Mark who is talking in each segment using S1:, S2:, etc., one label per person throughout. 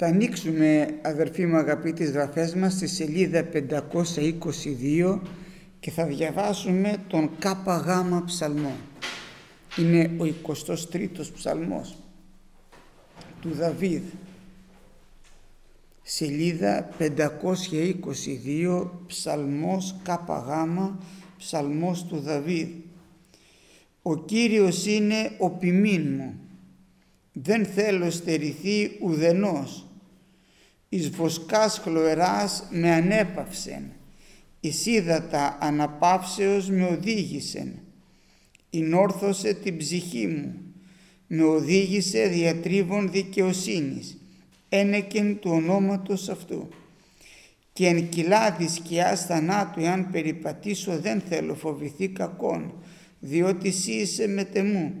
S1: Θα ανοίξουμε αδερφοί μου αγαπητοί γραφές μας στη σελίδα 522 και θα διαβάσουμε τον ΚΓ ψαλμό. Είναι ο 23ος ψαλμός του Δαβίδ. Σελίδα 522 ψαλμός ΚΓ ψαλμός του Δαβίδ. Ο Κύριος είναι ο ποιμήν μου. Δεν θέλω στερηθεί ουδενός εις βοσκάς χλωεράς με ανέπαυσεν, εις ύδατα αναπαύσεως με οδήγησεν, όρθωσε την ψυχή μου, με οδήγησε διατρίβων δικαιοσύνης, ένεκεν του ονόματος αυτού. Και εν κοιλάδι σκιάς θανάτου, εάν περιπατήσω δεν θέλω φοβηθεί κακόν, διότι εσύ είσαι μετεμού.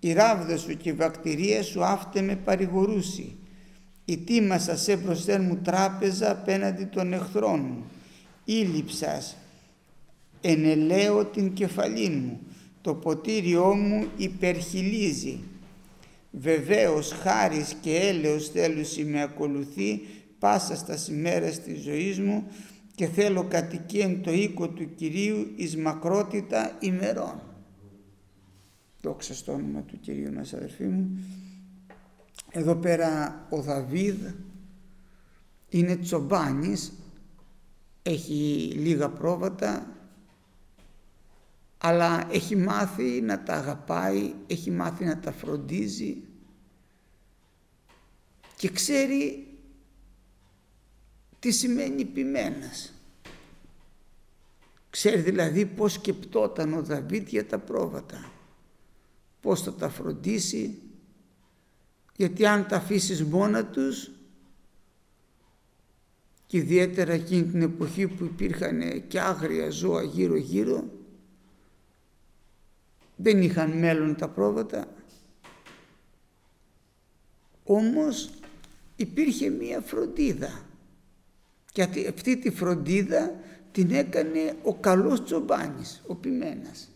S1: Η ράβδα σου και η βακτηρία σου άφτε με παρηγορούσι ετοίμασα σε μπροστά μου τράπεζα απέναντι των εχθρών μου. Ήλυψας, ενελαίω την κεφαλή μου, το ποτήριό μου υπερχιλίζει. Βεβαίως χάρις και έλεος θέλουσι με ακολουθεί πάσα στας σημέρες της ζωής μου και θέλω κατοικίαν το οίκο του Κυρίου εις μακρότητα ημερών. Δόξα στο όνομα του Κυρίου μας αδερφοί μου. Εδώ πέρα ο Δαβίδ είναι τσομπάνης, έχει λίγα πρόβατα, αλλά έχει μάθει να τα αγαπάει, έχει μάθει να τα φροντίζει και ξέρει τι σημαίνει ποιμένας. Ξέρει δηλαδή πώς σκεπτόταν ο Δαβίδ για τα πρόβατα, πώς θα τα φροντίσει, γιατί αν τα αφήσεις μόνα τους και ιδιαίτερα εκείνη την εποχή που υπήρχαν και άγρια ζώα γύρω γύρω δεν είχαν μέλλον τα πρόβατα όμως υπήρχε μία φροντίδα και αυτή τη φροντίδα την έκανε ο καλός τσομπάνης, ο ποιμένας.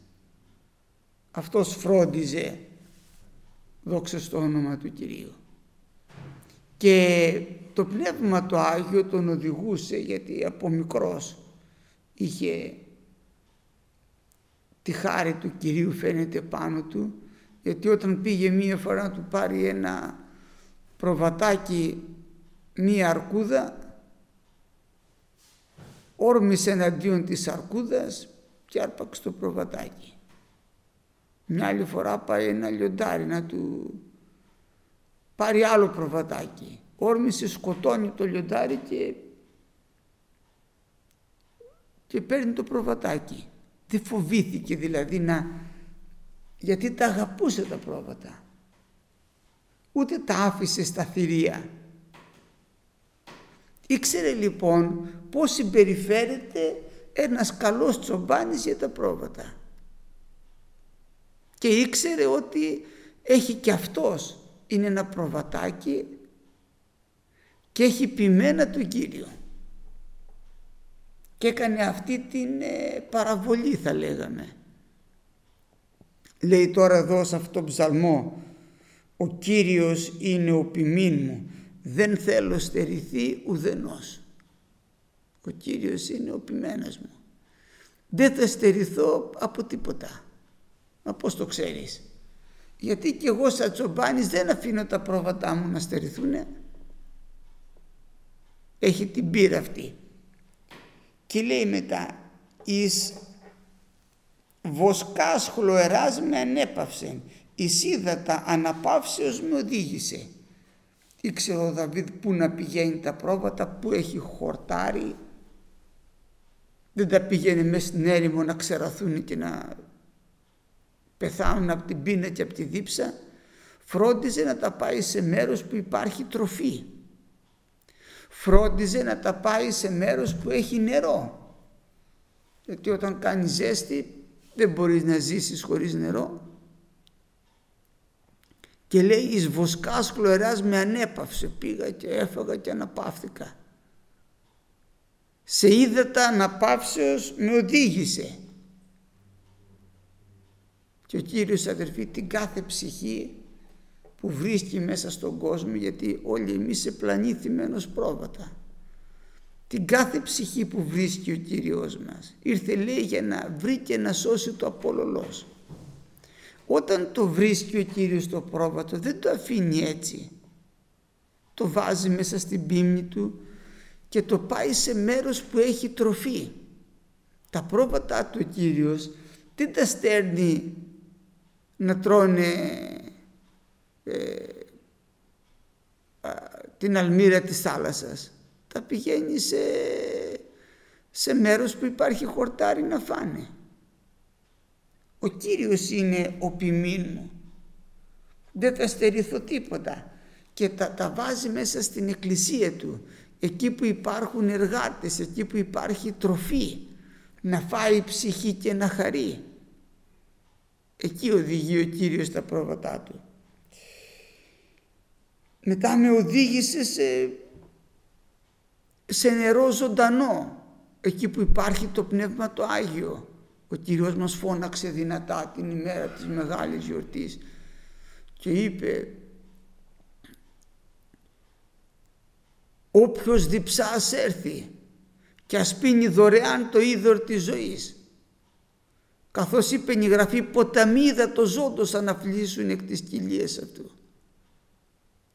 S1: Αυτός φρόντιζε Δόξα στο όνομα του Κυρίου. Και το Πνεύμα το Άγιο τον οδηγούσε γιατί από μικρός είχε τη χάρη του Κυρίου φαίνεται πάνω του γιατί όταν πήγε μία φορά να του πάρει ένα προβατάκι μία αρκούδα όρμησε εναντίον της αρκούδας και άρπαξε το προβατάκι. Μια άλλη φορά πάει ένα λιοντάρι να του πάρει άλλο προβατάκι. Όρμησε, σκοτώνει το λιοντάρι και, και παίρνει το προβατάκι. Δεν φοβήθηκε δηλαδή να... γιατί τα αγαπούσε τα πρόβατα. Ούτε τα άφησε στα θηρία. Ήξερε λοιπόν πώς συμπεριφέρεται ένας καλός τσομπάνης για τα πρόβατα και ήξερε ότι έχει και αυτός είναι ένα προβατάκι και έχει ποιμένα τον Κύριο και έκανε αυτή την ε, παραβολή θα λέγαμε. Λέει τώρα εδώ σε αυτό το ψαλμό ο Κύριος είναι ο ποιμήν μου δεν θέλω στερηθεί ουδενός. Ο Κύριος είναι ο ποιμένας μου. Δεν θα στερηθώ από τίποτα. Μα πώς το ξέρεις; Γιατί και εγώ σαν τσομπάνης δεν αφήνω τα πρόβατά μου να στερηθούν. Έχει την πύρα αυτή. Και λέει μετά εις βοσκάς χλωεράς με ανέπαυσε εις ύδατα αναπαύσεως με οδήγησε. Ήξερε ο Δαβίδ πού να πηγαίνει τα πρόβατα, πού έχει χορτάρει. Δεν τα πήγαινε μέσα στην έρημο να ξεραθούν και να πεθάνουν από την πείνα και από τη δίψα, φρόντιζε να τα πάει σε μέρος που υπάρχει τροφή. Φρόντιζε να τα πάει σε μέρος που έχει νερό. Γιατί όταν κάνεις ζέστη δεν μπορείς να ζήσεις χωρίς νερό. Και λέει εις βοσκάς κλωεράς με ανέπαυσε. Πήγα και έφαγα και αναπαύθηκα. Σε είδατα αναπαύσεως με οδήγησε. Και ο Κύριος αδερφοί την κάθε ψυχή που βρίσκει μέσα στον κόσμο γιατί όλοι εμείς σε πλανήθημενος πρόβατα. Την κάθε ψυχή που βρίσκει ο Κύριος μας. Ήρθε λέει για να βρει και να σώσει το απολολός. Όταν το βρίσκει ο Κύριος το πρόβατο δεν το αφήνει έτσι. Το βάζει μέσα στην πίμνη του και το πάει σε μέρος που έχει τροφή. Τα πρόβατά του ο Κύριος δεν τα στέρνει να τρώνε ε, την αλμύρα της θάλασσας. Τα πηγαίνει σε, σε μέρος που υπάρχει χορτάρι να φάνε. Ο Κύριος είναι ο ποιμήν μου. Δεν θα στερηθώ τίποτα. Και τα, τα βάζει μέσα στην εκκλησία του. Εκεί που υπάρχουν εργάτες, εκεί που υπάρχει τροφή. Να φάει ψυχή και να χαρεί. Εκεί οδηγεί ο Κύριος τα πρόβατά του. Μετά με οδήγησε σε, σε νερό ζωντανό. Εκεί που υπάρχει το Πνεύμα το Άγιο ο Κύριος μας φώναξε δυνατά την ημέρα της μεγάλης γιορτής και είπε όποιος διψάς έρθει και ας πίνει δωρεάν το είδωρ της ζωής καθώς είπε η Γραφή ποταμίδα το ζώντος αναφλήσουν εκ της κοιλίας αυτού.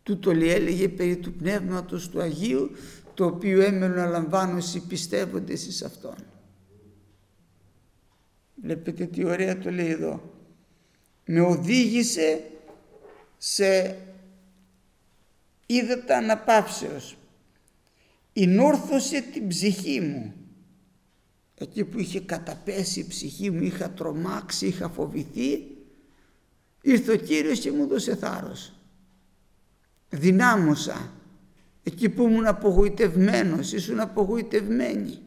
S1: Τούτο λέει έλεγε περί του Πνεύματος του Αγίου το οποίο έμενε να λαμβάνω οι πιστεύοντες εις Αυτόν. Βλέπετε τι ωραία το λέει εδώ. Με οδήγησε σε είδατα αναπαύσεως. Ινόρθωσε την ψυχή μου. Εκεί που είχε καταπέσει η ψυχή μου, είχα τρομάξει, είχα φοβηθεί, ήρθε ο Κύριος και μου δώσε θάρρος. Δυνάμωσα. Εκεί που ήμουν απογοητευμένος, ήσουν απογοητευμένη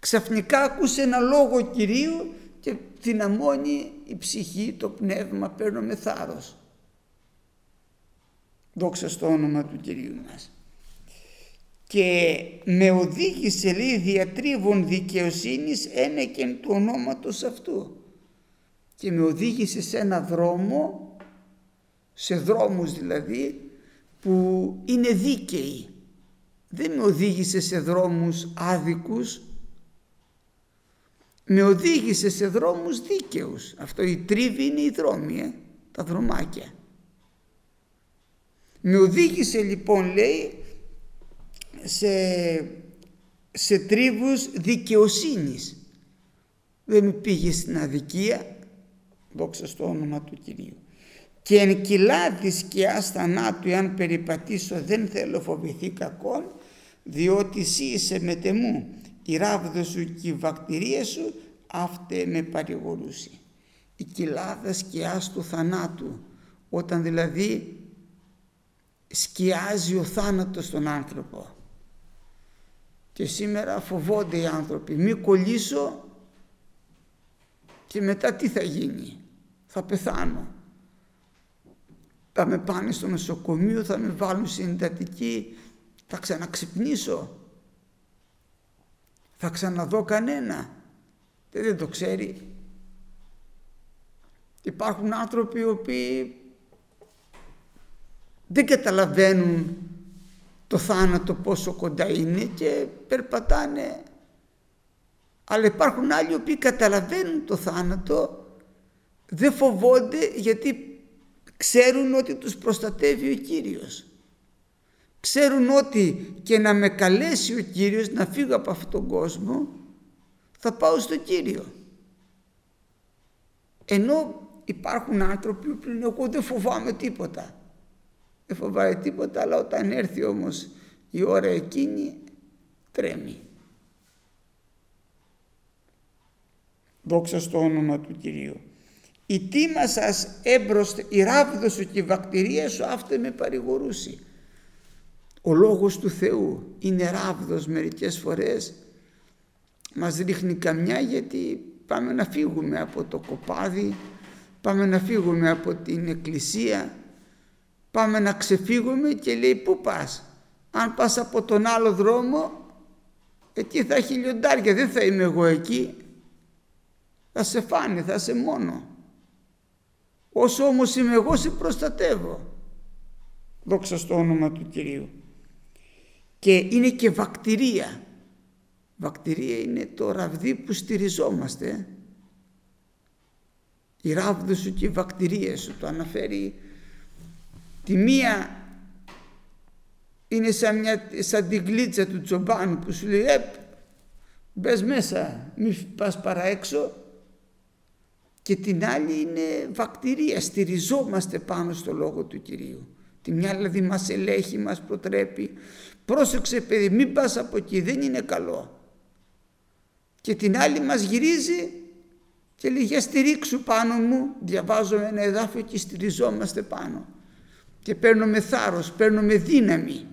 S1: ξαφνικά άκουσε ένα λόγο Κυρίου και δυναμώνει η ψυχή, το πνεύμα, παίρνω με θάρρος. Δόξα στο όνομα του Κυρίου μας. Και με οδήγησε λέει διατρίβων δικαιοσύνης ένεκεν του ονόματος αυτού. Και με οδήγησε σε ένα δρόμο, σε δρόμους δηλαδή, που είναι δίκαιοι. Δεν με οδήγησε σε δρόμους άδικους, με οδήγησε σε δρόμους δίκαιους. Αυτό η τρίβη είναι οι δρόμοι, ε, τα δρομάκια. Με οδήγησε λοιπόν λέει σε, σε τρίβους δικαιοσύνης. Δεν με πήγε στην αδικία, δόξα στο όνομα του Κυρίου. Και εν κοιλάδης σκιάς θανάτου εάν περιπατήσω δεν θέλω φοβηθεί κακόν διότι εσύ είσαι μετεμού η ράβδος σου και η βακτηρία σου αυτέ με παρηγορούσε. Η κοιλάδας σκιάς του θανάτου όταν δηλαδή σκιάζει ο θάνατος στον άνθρωπο. Και σήμερα φοβόνται οι άνθρωποι. Μη κολλήσω και μετά τι θα γίνει. Θα πεθάνω. Θα με πάνε στο νοσοκομείο, θα με βάλουν συντατική, θα ξαναξυπνήσω θα ξαναδώ κανένα. Δεν το ξέρει. Υπάρχουν άνθρωποι οι οποίοι δεν καταλαβαίνουν το θάνατο πόσο κοντά είναι και περπατάνε. Αλλά υπάρχουν άλλοι οι οποίοι καταλαβαίνουν το θάνατο, δεν φοβόνται γιατί ξέρουν ότι τους προστατεύει ο Κύριος ξέρουν ότι και να με καλέσει ο Κύριος να φύγω από αυτόν τον κόσμο θα πάω στο Κύριο. Ενώ υπάρχουν άνθρωποι που λένε εγώ δεν φοβάμαι τίποτα. Δεν φοβάει τίποτα αλλά όταν έρθει όμως η ώρα εκείνη τρέμει. Δόξα στο όνομα του Κυρίου. Η τίμα σας έμπροστε, η ράβδος σου και η βακτηρία σου αυτό με παρηγορούσε ο λόγος του Θεού είναι ράβδος μερικές φορές μας ρίχνει καμιά γιατί πάμε να φύγουμε από το κοπάδι πάμε να φύγουμε από την εκκλησία πάμε να ξεφύγουμε και λέει πού πας; Αν πας από τον άλλο δρόμο εκεί θα έχει λιοντάρια δεν θα είμαι εγώ εκεί θα σε φάνε θα σε μόνο Όσο όμως είμαι εγώ σε προστατεύω. Δόξα στο όνομα του Κυρίου. Και είναι και βακτηρία. Βακτηρία είναι το ραβδί που στηριζόμαστε. Η ράβδο σου και η βακτηρία σου το αναφέρει. Τη μία είναι σαν, μια, σαν την γλίτσα του τσομπάνου που σου λέει «Επ, μπες μέσα, μη πας παρά έξω» και την άλλη είναι βακτηρία, στηριζόμαστε πάνω στο Λόγο του Κυρίου. Τη μια δηλαδή μας ελέγχει, μας προτρέπει. Πρόσεξε παιδί, μην πας από εκεί, δεν είναι καλό. Και την άλλη μας γυρίζει και λέει για στηρίξου πάνω μου, διαβάζω ένα εδάφιο και στηριζόμαστε πάνω. Και παίρνουμε θάρρος, παίρνουμε δύναμη,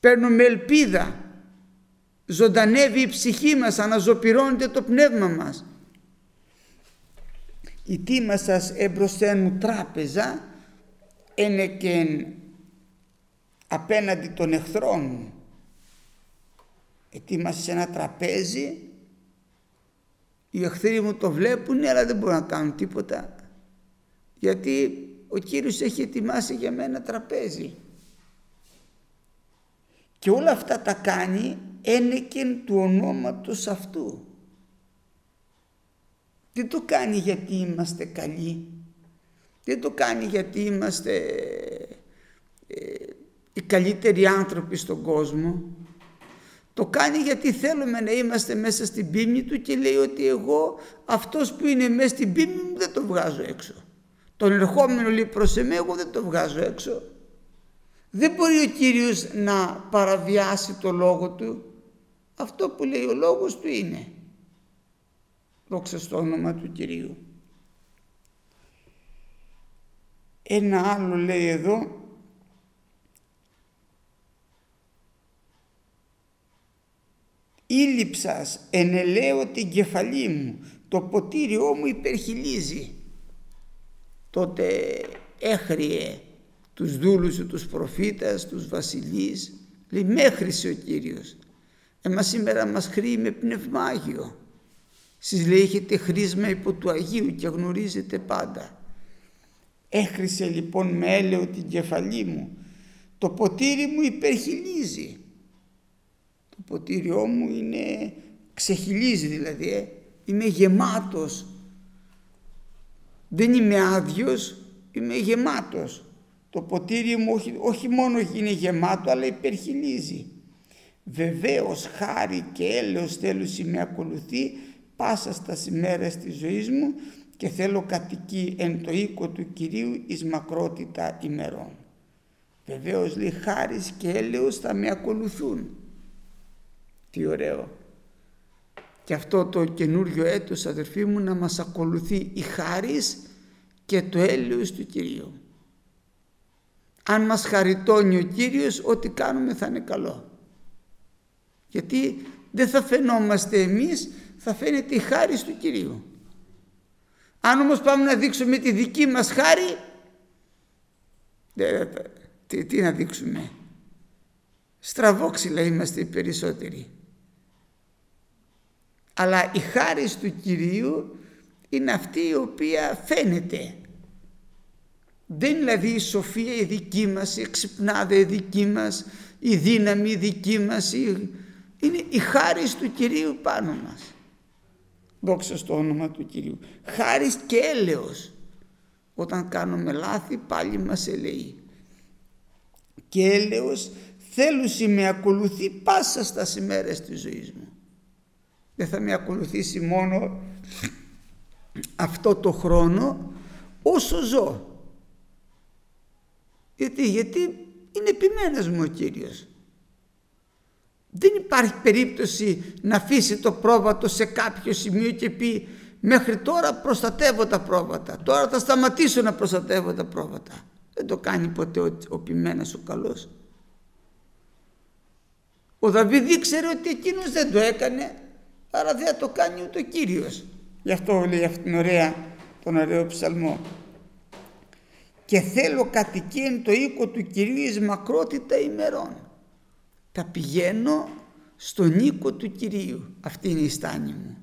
S1: παίρνουμε ελπίδα. Ζωντανεύει η ψυχή μας, αναζωπυρώνεται το πνεύμα μας η τίμα σας εμπροσθέν μου τράπεζα είναι και απέναντι των εχθρών μου. Ετοίμασε ένα τραπέζι, οι εχθροί μου το βλέπουν αλλά δεν μπορούν να κάνουν τίποτα γιατί ο Κύριος έχει ετοιμάσει για μένα τραπέζι. Και όλα αυτά τα κάνει ένεκεν του ονόματος αυτού. Δεν το κάνει γιατί είμαστε καλοί. Δεν το κάνει γιατί είμαστε ε, οι καλύτεροι άνθρωποι στον κόσμο. Το κάνει γιατί θέλουμε να είμαστε μέσα στην πίμνη του και λέει ότι εγώ αυτός που είναι μέσα στην πίμνη μου δεν το βγάζω έξω. Τον ερχόμενο λέει προς εμέ εγώ δεν το βγάζω έξω. Δεν μπορεί ο Κύριος να παραβιάσει το λόγο του. Αυτό που λέει ο λόγος του είναι. Δόξα στο όνομα του Κυρίου. Ένα άλλο λέει εδώ «Ήλυψας ενελαίω την κεφαλή μου, το ποτήριό μου υπερχιλίζει». Τότε έχριε τους δούλους του, τους προφήτας, τους βασιλείς. Λέει μέχρι ο Κύριος. Εμάς σήμερα μας χρήει με πνευμάγιο. Σεις λέει έχετε χρήσμα υπό του Αγίου και γνωρίζετε πάντα. Έχρισε λοιπόν με έλαιο την κεφαλή μου. Το ποτήρι μου υπερχιλίζει. Το ποτήριό μου είναι ξεχυλίζει δηλαδή. Ε. Είμαι γεμάτος. Δεν είμαι άδειος, είμαι γεμάτος. Το ποτήρι μου όχι, όχι μόνο είναι γεμάτο αλλά υπερχιλίζει. Βεβαίως χάρη και έλεος θέλουσι με ακολουθεί πάσα στα ημέρες της ζωής μου και θέλω κατοικεί εν το οίκο του Κυρίου εις μακρότητα ημερών. Βεβαίως λέει χάρις και έλεος θα με ακολουθούν. Τι ωραίο. Και αυτό το καινούριο έτος αδερφοί μου να μας ακολουθεί η χάρις και το έλεος του Κυρίου. Αν μας χαριτώνει ο Κύριος ό,τι κάνουμε θα είναι καλό. Γιατί δεν θα φαινόμαστε εμείς θα φαίνεται η χάρη του Κυρίου. Αν όμως πάμε να δείξουμε τη δική μας χάρη, τι, τι να δείξουμε. Στραβόξυλα είμαστε οι περισσότεροι. Αλλά η χάρη του Κυρίου είναι αυτή η οποία φαίνεται. Δεν είναι δηλαδή η σοφία η δική μας, η εξυπνάδα η δική μας, η δύναμη η δική μας, είναι η χάρη του Κυρίου πάνω μας. Δόξα στο όνομα του Κυρίου. Χάρις και έλεος. Όταν κάνουμε λάθη πάλι μας ελεεί. Και έλεος θέλουσι με ακολουθεί πάσα στα ημέρες της ζωής μου. Δεν θα με ακολουθήσει μόνο αυτό το χρόνο όσο ζω. Γιατί, γιατί είναι επιμένας μου ο Κύριος. Δεν υπάρχει περίπτωση να αφήσει το πρόβατο σε κάποιο σημείο και πει μέχρι τώρα προστατεύω τα πρόβατα, τώρα θα σταματήσω να προστατεύω τα πρόβατα. Δεν το κάνει ποτέ ο, ο ποιμένας ο καλός. Ο Δαβίδ ήξερε ότι εκείνος δεν το έκανε, άρα δεν το κάνει ούτε ο Κύριος. Γι' αυτό λέει αυτήν την ωραία, τον ωραίο ψαλμό. Και θέλω κατοικίαν το οίκο του Κυρίου εις μακρότητα ημερών θα πηγαίνω στον οίκο του Κυρίου. Αυτή είναι η στάνη μου.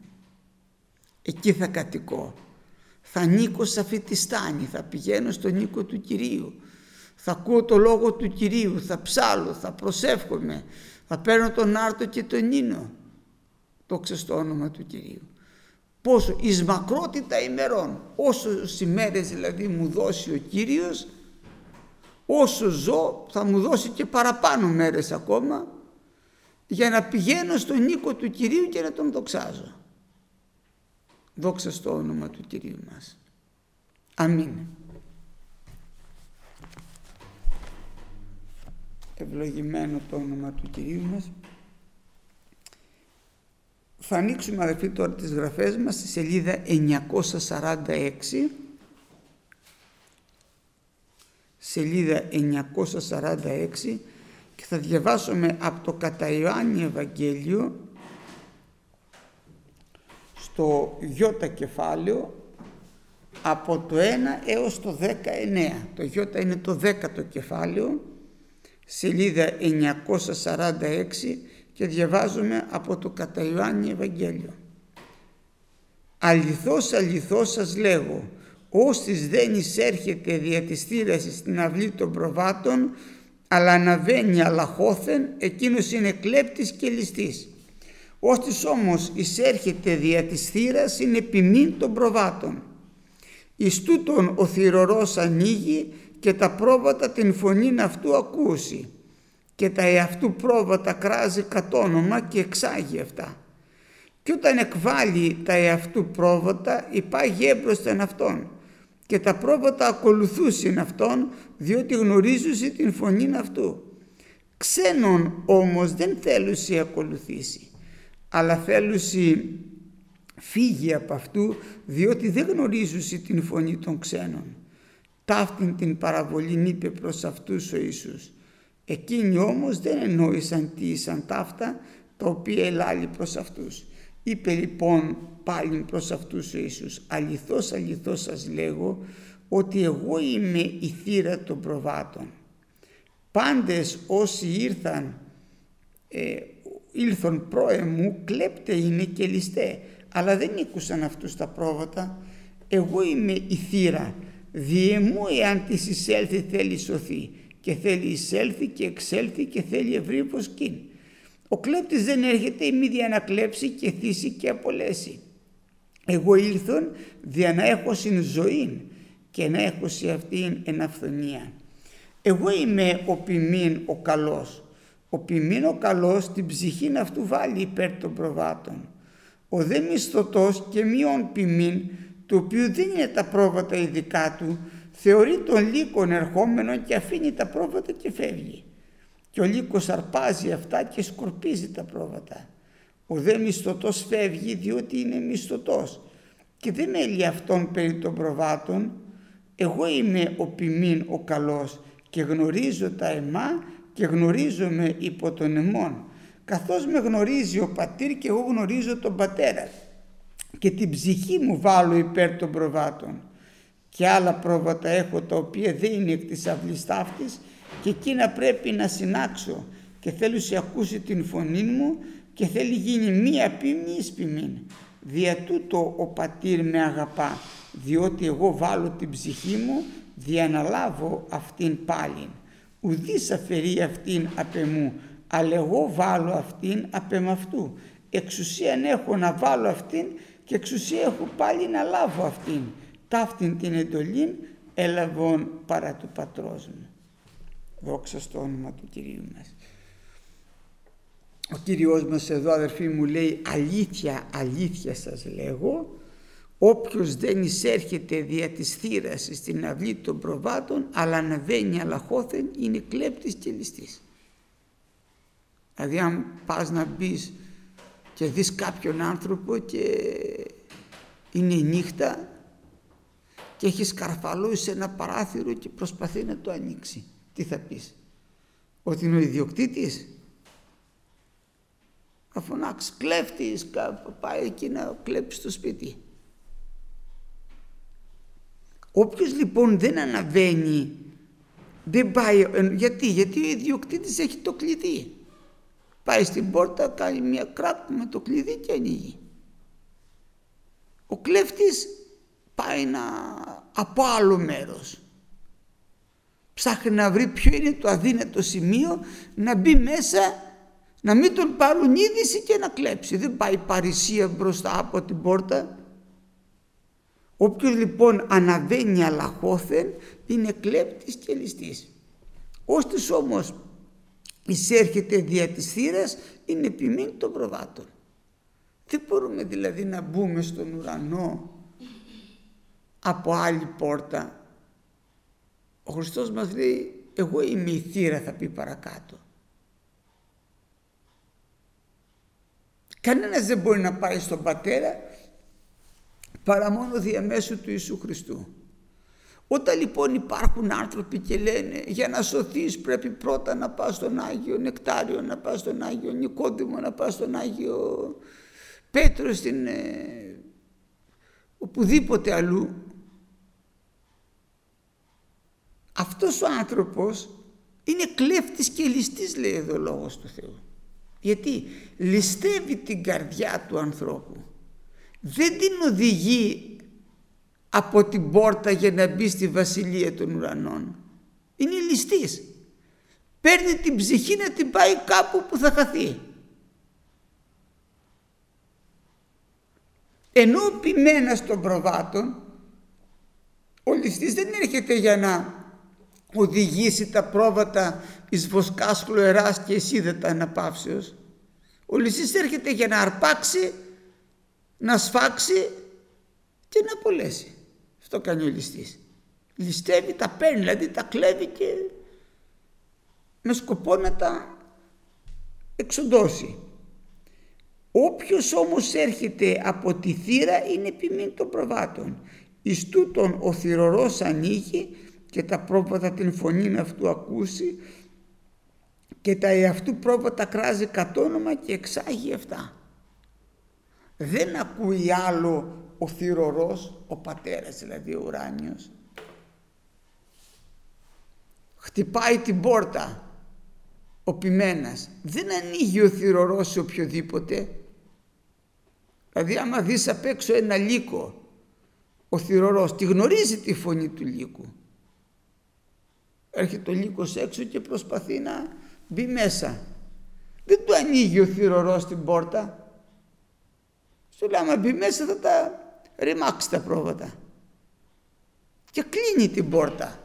S1: Εκεί θα κατοικώ. θα νίκω σε αυτή τη στάνη, θα πηγαίνω στον νίκο του Κυρίου, θα ακούω το λόγο του Κυρίου, θα ψάλω, θα προσεύχομαι, θα παίρνω τον άρτο και τον ίνο. Το στο όνομα του Κυρίου. Πόσο, εις μακρότητα ημερών, όσο ημέρες δηλαδή μου δώσει ο Κύριος, όσο ζω θα μου δώσει και παραπάνω μέρες ακόμα, για να πηγαίνω στον νίκο του Κυρίου και να τον δοξάζω. Δόξα στο όνομα του Κυρίου μας. Αμήν. Ευλογημένο το όνομα του Κυρίου μας. Θα ανοίξουμε αδερφοί τώρα τις γραφές μας στη σελίδα 946 σελίδα 946 και θα διαβάσουμε από το κατά Ιωάννη Ευαγγέλιο στο γιώτα κεφάλαιο από το 1 έως το 19. Το γιώτα είναι το 10ο κεφάλαιο, σελίδα 946 και διαβάζουμε από το κατά Ιωάννη Ευαγγέλιο. Αληθώς, αληθώς σας λέγω, Όστις δεν εισέρχεται δια της στην αυλή των προβάτων, αλλά αναβαίνει αλαχώθεν, εκείνος είναι κλέπτης και ληστής. Όστις όμως εισέρχεται δια της θύρας είναι ποιμήν των προβάτων. Εις τούτον ο θυρωρός ανοίγει και τα πρόβατα την φωνήν αυτού ακούσει και τα εαυτού πρόβατα κράζει κατ' όνομα και εξάγει αυτά. Και όταν εκβάλλει τα εαυτού πρόβατα υπάγει έμπροσθεν αυτόν και τα πρόβατα ακολουθούσιν αυτόν διότι γνωρίζουσι την φωνήν αυτού. Ξένον όμως δεν θέλουσι ακολουθήσει αλλά θέλουσι φύγει από αυτού διότι δεν γνωρίζουσι την φωνή των ξένων. Ταύτην την παραβολή είπε προς αυτούς ο Ιησούς. Εκείνοι όμως δεν εννοήσαν τι ήσαν ταύτα τα οποία ελάλει προς αυτούς. Είπε λοιπόν πάλι προς αυτούς ο Ιησούς «Αληθώς, αληθώς σας λέγω ότι εγώ είμαι η θύρα των προβάτων. Πάντες όσοι ήρθαν, ε, ήλθον πρόεμου, κλέπτε είναι και ληστέ, αλλά δεν ήκουσαν αυτούς τα πρόβατα. Εγώ είμαι η θύρα, διεμού εάν της εισέλθει θέλει σωθεί και θέλει εισέλθει και εξέλθει και θέλει ευρύ βοσκήν. Ο κλέπτης δεν έρχεται ημίδια να κλέψει και θύσει και απολέσει. Εγώ ήλθον δια να έχω συν ζωή και να έχω σε αυτήν εν αυθονία. Εγώ είμαι ο ποιμήν ο καλός. Ο ποιμήν ο καλός την ψυχή αυτού βάλει υπέρ των προβάτων. Ο δε μισθωτός και μειον ποιμήν του οποίου δεν είναι τα πρόβατα ειδικά του θεωρεί τον λύκον ερχόμενο και αφήνει τα πρόβατα και φεύγει. Και ο λύκος αρπάζει αυτά και σκορπίζει τα πρόβατα. Ο δε μισθωτός φεύγει διότι είναι μισθωτός και δεν έλει αυτόν περί των προβάτων. Εγώ είμαι ο ποιμήν ο καλός και γνωρίζω τα εμά και γνωρίζομαι υπό τον εμών. Καθώς με γνωρίζει ο πατήρ και εγώ γνωρίζω τον πατέρα και την ψυχή μου βάλω υπέρ των προβάτων. Και άλλα πρόβατα έχω τα οποία δεν είναι εκ της αυλής ταύτης και εκείνα πρέπει να συνάξω και θέλω σε ακούσει την φωνή μου και θέλει γίνει μία ποιμή εις ποιμήν. Δια τούτο ο πατήρ με αγαπά, διότι εγώ βάλω την ψυχή μου, διαναλάβω αυτήν πάλιν. Ουδής αφαιρεί αυτήν απ' εμού, αλλά εγώ βάλω αυτήν απ' αυτού. Εξουσίαν έχω να βάλω αυτήν και εξουσία έχω πάλι να λάβω αυτήν. Ταύτην την εντολήν έλαβον παρά του πατρός μου. Δόξα στο όνομα του Κυρίου μας. Ο Κύριος μας εδώ αδερφοί μου λέει αλήθεια, αλήθεια σας λέγω όποιος δεν εισέρχεται δια της θύρας στην αυλή των προβάτων αλλά αναβαίνει αλαχώθεν είναι κλέπτης και ληστής. Δηλαδή αν πας να μπεις και δεις κάποιον άνθρωπο και είναι νύχτα και έχεις σκαρφαλώσει σε ένα παράθυρο και προσπαθεί να το ανοίξει. Τι θα πεις, ότι είναι ο ιδιοκτήτης; Θα φωνάξει κλέφτης, πάει εκεί να κλέψει το σπίτι. Όποιος λοιπόν δεν αναβαίνει, δεν πάει, γιατί, γιατί ο ιδιοκτήτης έχει το κλειδί. Πάει στην πόρτα, κάνει μια κράκ με το κλειδί και ανοίγει. Ο κλέφτης πάει να, από άλλο μέρος. Ψάχνει να βρει ποιο είναι το αδύνατο σημείο να μπει μέσα, να μην τον πάρουν είδηση και να κλέψει. Δεν πάει παρησία μπροστά από την πόρτα. Όποιος λοιπόν αναβαίνει αλαχώθεν είναι κλέπτης και ληστής. Όστις όμως εισέρχεται δια της θύρας είναι επιμένει των προβάτων. Δεν μπορούμε δηλαδή να μπούμε στον ουρανό από άλλη πόρτα. Ο Χριστός μας λέει εγώ είμαι η θύρα θα πει παρακάτω. Κανένας δεν μπορεί να πάει στον Πατέρα παρά μόνο διαμέσου του Ιησού Χριστού. Όταν λοιπόν υπάρχουν άνθρωποι και λένε για να σωθείς πρέπει πρώτα να πας στον Άγιο Νεκτάριο, να πας στον Άγιο Νικόδημο, να πας στον Άγιο Πέτρο, στην, ε, οπουδήποτε αλλού. Αυτός ο άνθρωπος είναι κλέφτης και ληστής λέει εδώ ο Λόγος του Θεού. Γιατί ληστεύει την καρδιά του ανθρώπου. Δεν την οδηγεί από την πόρτα για να μπει στη βασιλεία των ουρανών. Είναι ληστής. Παίρνει την ψυχή να την πάει κάπου που θα χαθεί. Ενώ ο ποιμένας των προβάτων, ο ληστής δεν έρχεται για να οδηγήσει τα πρόβατα εις βοσκάς χλωεράς και εσίδετα αναπαύσεως. Ο ληστής έρχεται για να αρπάξει, να σφάξει και να απολέσει. Αυτό κάνει ο ληστής. Ληστεύει, τα παίρνει, δηλαδή τα κλέβει και με σκοπό να τα εξοντώσει. Όποιος όμως έρχεται από τη θύρα είναι επιμήν των προβάτων. Εις τούτον ο θυρωρός ανοίγει και τα πρόβατα την φωνή αυτού ακούσει και τα εαυτού πρόβατα κράζει κατ' όνομα και εξάγει αυτά. Δεν ακούει άλλο ο θυρωρός, ο πατέρας δηλαδή ο ουράνιος. Χτυπάει την πόρτα ο ποιμένας. Δεν ανοίγει ο θυρωρός σε οποιοδήποτε. Δηλαδή άμα δεις απ' έξω ένα λύκο, ο θυρωρός τη γνωρίζει τη φωνή του λύκου. Έρχεται ο λύκος έξω και προσπαθεί να μπει μέσα. Δεν του ανοίγει ο θυρωρός την πόρτα. Σου λέει άμα μπει μέσα θα τα ρημάξεις τα πρόβατα. Και κλείνει την πόρτα.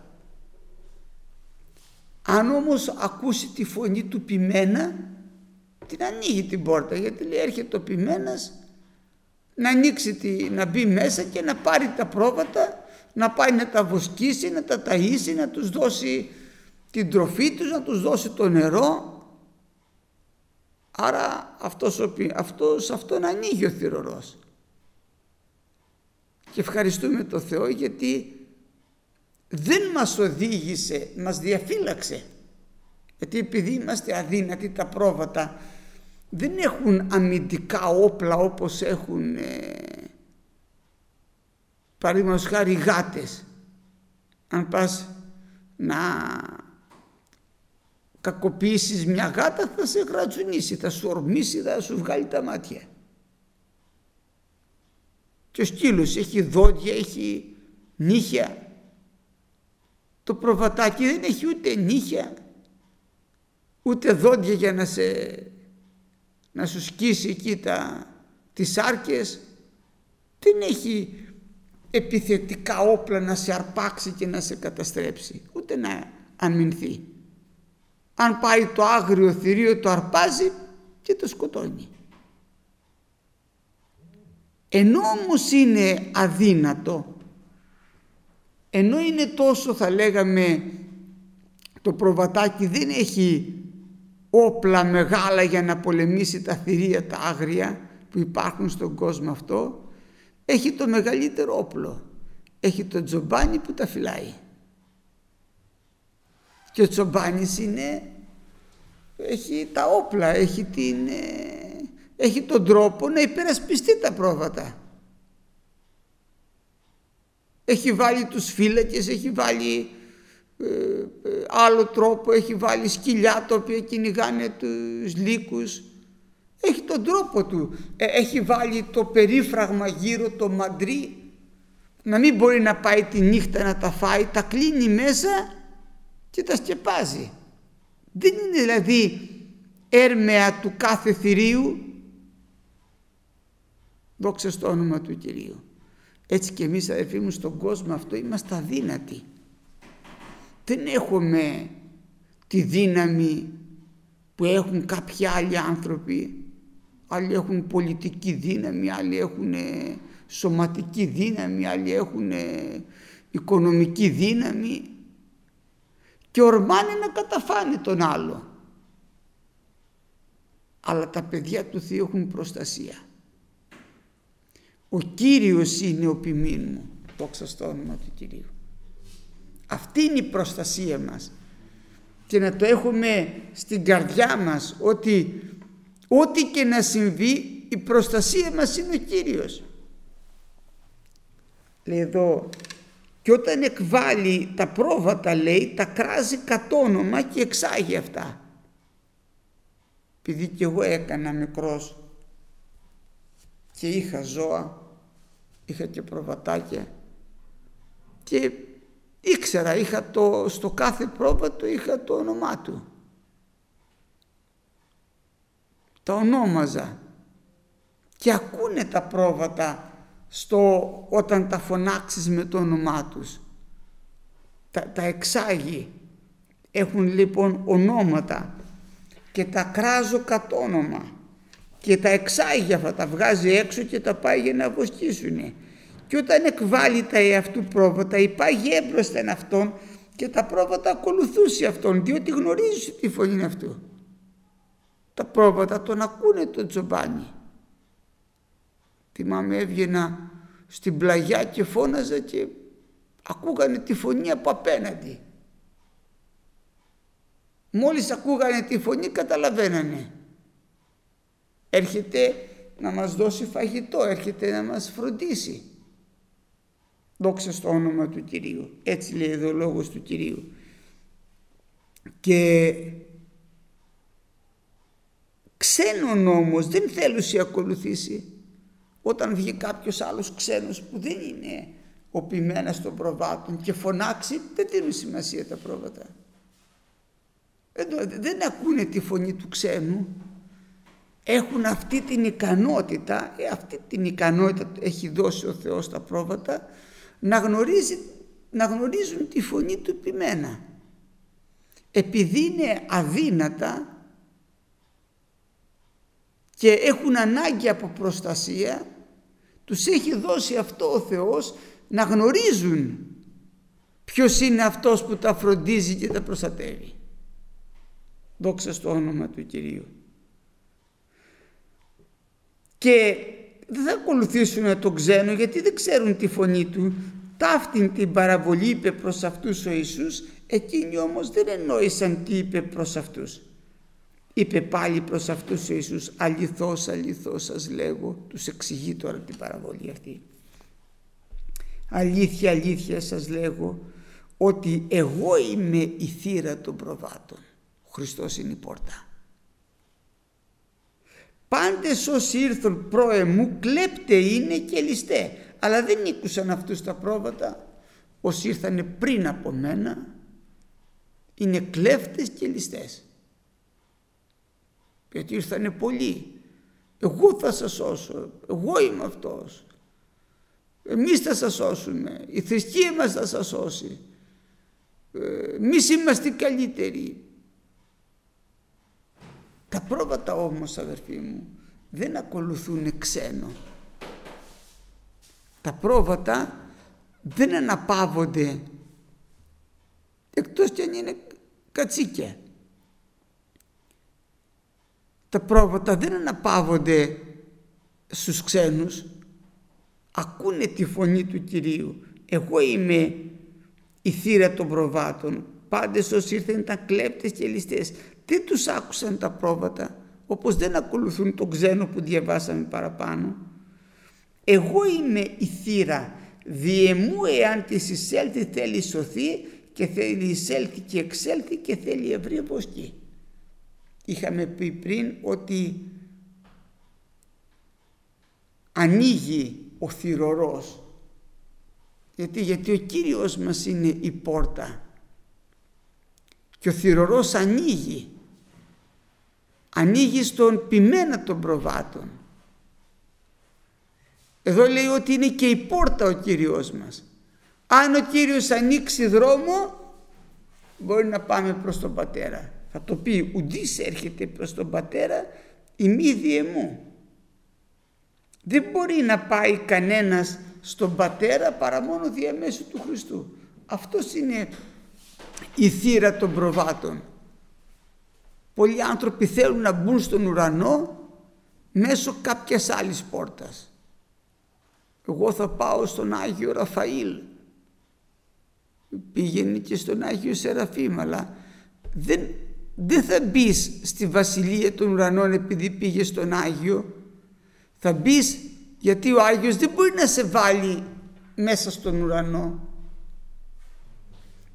S1: Αν όμως ακούσει τη φωνή του πιμένα, την ανοίγει την πόρτα γιατί λέει έρχεται ο πιμένας να ανοίξει, τη, να μπει μέσα και να πάρει τα πρόβατα, να πάει να τα βοσκήσει, να τα ταΐσει, να τους δώσει την τροφή τους, να τους δώσει το νερό. Άρα αυτός, αυτός, αυτόν ανοίγει ο θυρωρός. Και ευχαριστούμε το Θεό γιατί δεν μας οδήγησε, μας διαφύλαξε. Γιατί επειδή είμαστε αδύνατοι τα πρόβατα δεν έχουν αμυντικά όπλα όπως έχουν ε, παραδείγματος χάρη γάτες. Αν πας να κακοποιήσεις μια γάτα θα σε γρατζουνίσει, θα σου ορμήσει, θα σου βγάλει τα μάτια. Και ο σκύλος έχει δόντια, έχει νύχια. Το προβατάκι δεν έχει ούτε νύχια, ούτε δόντια για να σε να σου σκίσει εκεί τα, τις άρκες δεν έχει επιθετικά όπλα να σε αρπάξει και να σε καταστρέψει. Ούτε να αμυνθεί. Αν πάει το άγριο θηρίο το αρπάζει και το σκοτώνει. Ενώ όμως είναι αδύνατο ενώ είναι τόσο θα λέγαμε το προβατάκι δεν έχει όπλα μεγάλα για να πολεμήσει τα θηρία τα άγρια που υπάρχουν στον κόσμο αυτό έχει το μεγαλύτερο όπλο. Έχει το τζομπάνι που τα φυλάει. Και ο τζομπάνις είναι έχει τα όπλα έχει, την, ε, έχει τον τρόπο να υπερασπιστεί τα πρόβατα. Έχει βάλει τους φύλακες έχει βάλει ε, ε, άλλο τρόπο, έχει βάλει σκυλιά τα οποία κυνηγάνε τους λύκους. Έχει τον τρόπο του. Ε, έχει βάλει το περίφραγμα γύρω το μαντρί να μην μπορεί να πάει τη νύχτα να τα φάει, τα κλείνει μέσα και τα σκεπάζει. Δεν είναι δηλαδή έρμεα του κάθε θηρίου. Δόξα στο όνομα του Κυρίου. Έτσι και εμείς αδερφοί μου στον κόσμο αυτό είμαστε αδύνατοι. Δεν έχουμε τη δύναμη που έχουν κάποιοι άλλοι άνθρωποι. Άλλοι έχουν πολιτική δύναμη, άλλοι έχουν σωματική δύναμη, άλλοι έχουν οικονομική δύναμη και ορμάνε να καταφάνε τον άλλο. Αλλά τα παιδιά του Θεού έχουν προστασία. Ο Κύριος είναι ο ποιμήν μου. Δόξα στο όνομα του Κυρίου. Αυτή είναι η προστασία μας. Και να το έχουμε στην καρδιά μας ότι ό,τι και να συμβεί η προστασία μας είναι ο Κύριος. Λέει εδώ και όταν εκβάλλει τα πρόβατα λέει τα κράζει κατ' όνομα και εξάγει αυτά. Επειδή και εγώ έκανα μικρός και είχα ζώα, είχα και προβατάκια και ήξερα, είχα το, στο κάθε πρόβατο είχα το όνομά του. Τα ονόμαζα και ακούνε τα πρόβατα στο, όταν τα φωνάξεις με το όνομά τους. Τα, τα εξάγει. Έχουν λοιπόν ονόματα και τα κράζω κατ' όνομα και τα εξάγει αυτά, τα βγάζει έξω και τα πάει για να βοσκήσουν. Και όταν εκβάλλει τα εαυτού πρόβατα υπάγει έμπροσθεν αυτόν και τα πρόβατα ακολουθούσε αυτόν διότι γνωρίζει τη φωνή αυτού. Τα πρόβατα τον ακούνε τον τζομπάνι. Θυμάμαι έβγαινα στην πλαγιά και φώναζα και ακούγανε τη φωνή από απέναντι. Μόλις ακούγανε τη φωνή καταλαβαίνανε. Έρχεται να μας δώσει φαγητό, έρχεται να μας φροντίσει. Δόξα στο όνομα του Κυρίου. Έτσι λέει εδώ ο λόγος του Κυρίου. Και ξένον όμως δεν θέλουσε ακολουθήσει όταν βγει κάποιος άλλος ξένος που δεν είναι οπημένας των προβάτων και φωνάξει δεν δίνουν σημασία τα πρόβατα. Δεν ακούνε τη φωνή του ξένου. Έχουν αυτή την ικανότητα, ε, αυτή την ικανότητα έχει δώσει ο Θεός τα πρόβατα να, γνωρίζει, να γνωρίζουν τη φωνή του επιμένα. Επειδή είναι αδύνατα και έχουν ανάγκη από προστασία τους έχει δώσει αυτό ο Θεός να γνωρίζουν ποιος είναι αυτός που τα φροντίζει και τα προστατεύει. Δόξα στο όνομα του Κυρίου. Και δεν θα ακολουθήσουν τον ξένο γιατί δεν ξέρουν τη φωνή του. Ταύτην την παραβολή είπε προς αυτούς ο Ιησούς, εκείνοι όμως δεν εννοήσαν τι είπε προς αυτούς. Είπε πάλι προς αυτούς ο Ιησούς αληθώς αληθώς σας λέγω τους εξηγεί τώρα την παραβολή αυτή. Αλήθεια αλήθεια σας λέγω ότι εγώ είμαι η θύρα των προβάτων. Ο Χριστός είναι η πόρτα πάντες όσοι ήρθαν προ εμού κλέπτε είναι και ληστέ. Αλλά δεν νίκουσαν αυτούς τα πρόβατα όσοι ήρθανε πριν από μένα είναι κλέφτες και ληστές γιατί ήρθανε πολλοί. Εγώ θα σας σώσω, εγώ είμαι αυτός. Εμείς θα σας σώσουμε, η θρησκεία μας θα σας σώσει. Ε, εμείς είμαστε καλύτεροι. Τα πρόβατα όμως αδερφοί μου δεν ακολουθούν ξένο. Τα πρόβατα δεν αναπαύονται εκτός κι αν είναι κατσίκια τα πρόβατα δεν αναπαύονται στους ξένους. Ακούνε τη φωνή του Κυρίου. Εγώ είμαι η θύρα των προβάτων. Πάντες όσοι ήρθαν ήταν κλέπτες και ληστές. Δεν τους άκουσαν τα πρόβατα όπως δεν ακολουθούν τον ξένο που διαβάσαμε παραπάνω. Εγώ είμαι η θύρα. Διεμού εάν τη εισέλθει θέλει σωθεί και θέλει εισέλθει και εξέλθει και θέλει ευρύ βοσκή είχαμε πει πριν ότι ανοίγει ο θυρωρός. Γιατί, γιατί ο Κύριος μας είναι η πόρτα. Και ο θυρωρός ανοίγει. Ανοίγει στον πειμένα των προβάτων. Εδώ λέει ότι είναι και η πόρτα ο Κύριος μας. Αν ο Κύριος ανοίξει δρόμο μπορεί να πάμε προς τον Πατέρα θα το πει ουδής έρχεται προς τον Πατέρα ημίδιε μου δεν μπορεί να πάει κανένας στον Πατέρα παρά μόνο διαμέσου του Χριστού αυτός είναι η θύρα των προβάτων. Πολλοί άνθρωποι θέλουν να μπουν στον ουρανό μέσω κάποιας άλλης πόρτας. Εγώ θα πάω στον Άγιο Ραφαήλ. Πήγαινε και στον Άγιο Σεραφείμ, αλλά δεν, δεν θα μπεις στη Βασιλεία των Ουρανών επειδή πήγες στον Άγιο. Θα μπεις γιατί ο Άγιος δεν μπορεί να σε βάλει μέσα στον ουρανό.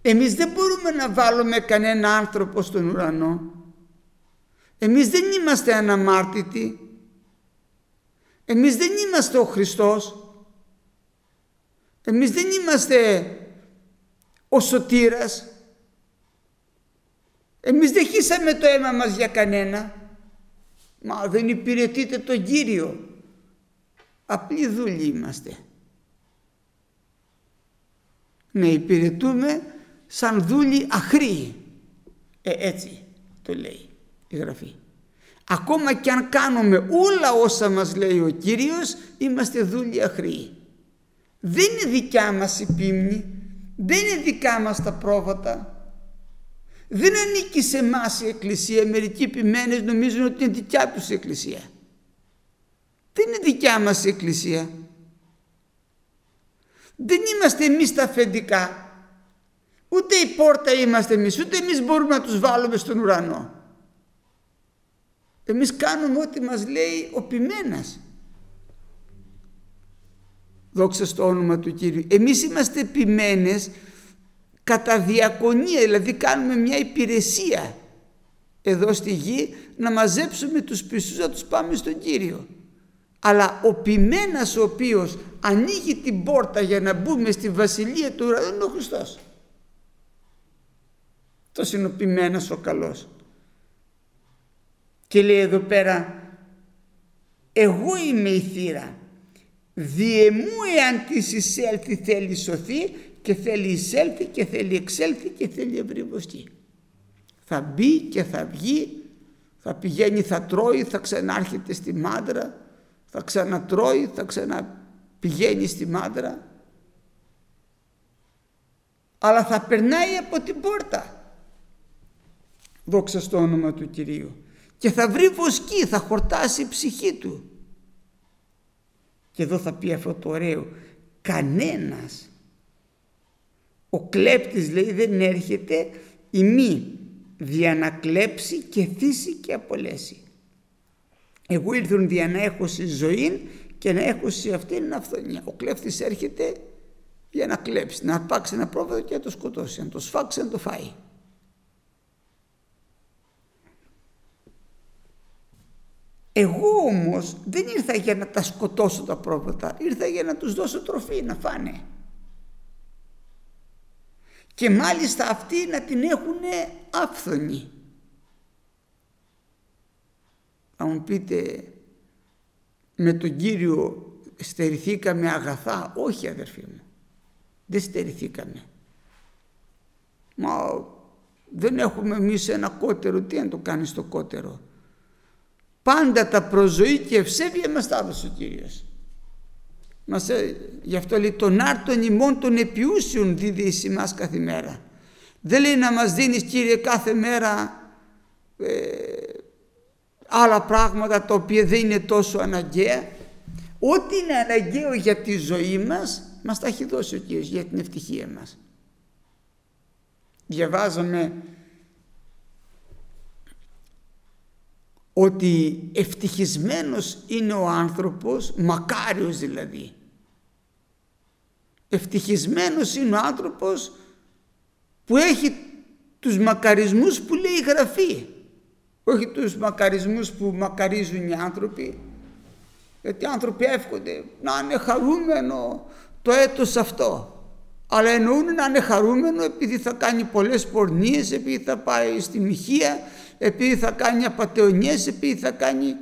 S1: Εμείς δεν μπορούμε να βάλουμε κανένα άνθρωπο στον ουρανό. Εμείς δεν είμαστε αναμάρτητοι. Εμείς δεν είμαστε ο Χριστός. Εμείς δεν είμαστε ο σωτήρας. Εμείς δεν χύσαμε το αίμα μας για κανένα. Μα δεν υπηρετείτε τον Κύριο. Απλοί δούλοι είμαστε. Να υπηρετούμε σαν δούλοι αχροί. Ε, έτσι το λέει η Γραφή. Ακόμα και αν κάνουμε όλα όσα μας λέει ο Κύριος, είμαστε δούλοι αχροί. Δεν είναι δικιά μας η πίμνη, δεν είναι δικά μας τα πρόβατα. Δεν ανήκει σε εμάς η Εκκλησία. Μερικοί ποιμένες νομίζουν ότι είναι δικιά τους η Εκκλησία. Δεν είναι δικιά μας η Εκκλησία. Δεν είμαστε εμείς τα αφεντικά. Ούτε η πόρτα είμαστε εμείς, ούτε εμείς μπορούμε να τους βάλουμε στον ουρανό. Εμείς κάνουμε ό,τι μας λέει ο ποιμένας. Δόξα στο όνομα του Κύριου. Εμείς είμαστε ποιμένες κατά διακονία, δηλαδή κάνουμε μια υπηρεσία εδώ στη γη να μαζέψουμε τους πιστούς να τους πάμε στον Κύριο. Αλλά ο ποιμένας ο οποίος ανοίγει την πόρτα για να μπούμε στη βασιλεία του ουρανού είναι ο Χριστός το συνοπημένος ο καλός. Και λέει εδώ πέρα εγώ είμαι η θύρα διεμού εάν της εισέλθει θέλει σωθεί και θέλει εισέλθει και θέλει εξέλθει και θέλει ευρύβοστή. Θα μπει και θα βγει, θα πηγαίνει, θα τρώει, θα ξανάρχεται στη μάντρα, θα ξανατρώει, θα ξαναπηγαίνει στη μάντρα. Αλλά θα περνάει από την πόρτα δόξα στο όνομα του Κυρίου και θα βρει βοσκή, θα χορτάσει η ψυχή του και εδώ θα πει αυτό το ωραίο κανένας ο κλέπτης λέει δεν έρχεται η μη διανακλέψει και θύσει και απολέσει εγώ ήρθουν για να έχω στη ζωή και να έχω σε αυτήν αυθονία ο κλέφτης έρχεται για να κλέψει, να αρπάξει ένα πρόβατο και να το σκοτώσει, να το σφάξει, να το φάει. Εγώ όμως δεν ήρθα για να τα σκοτώσω τα πρόβατα, ήρθα για να τους δώσω τροφή να φάνε. Και μάλιστα αυτοί να την έχουν άφθονη. Θα μου πείτε με τον Κύριο στερηθήκαμε αγαθά; Όχι αδερφοί μου, δεν στερηθήκαμε. Μα δεν έχουμε εμείς ένα κότερο, τι αν το κάνεις το κότερο; Πάντα τα προζωή και ευσέβεια μας τα έδωσε ο Κύριος. Μας, ε, γι' αυτό λέει τον άρτον ημών των επιούσιων δίδει εις εμάς κάθε μέρα. Δεν λέει να μας δίνεις Κύριε κάθε μέρα ε, άλλα πράγματα τα οποία δεν είναι τόσο αναγκαία. Ό,τι είναι αναγκαίο για τη ζωή μας, μας τα έχει δώσει ο Κύριος για την ευτυχία μας. Διαβάζαμε ότι ευτυχισμένος είναι ο άνθρωπος, μακάριος δηλαδή. Ευτυχισμένος είναι ο άνθρωπος που έχει τους μακαρισμούς που λέει η Γραφή. Όχι τους μακαρισμούς που μακαρίζουν οι άνθρωποι. Γιατί οι άνθρωποι εύχονται να είναι χαρούμενο το έτος αυτό. αλλά εννοούν να είναι χαρούμενο επειδή θα κάνει πολλές πορνίες, επειδή θα πάει στη μοιχεία, επειδή θα κάνει απατεωνιές, επειδή θα κάνει...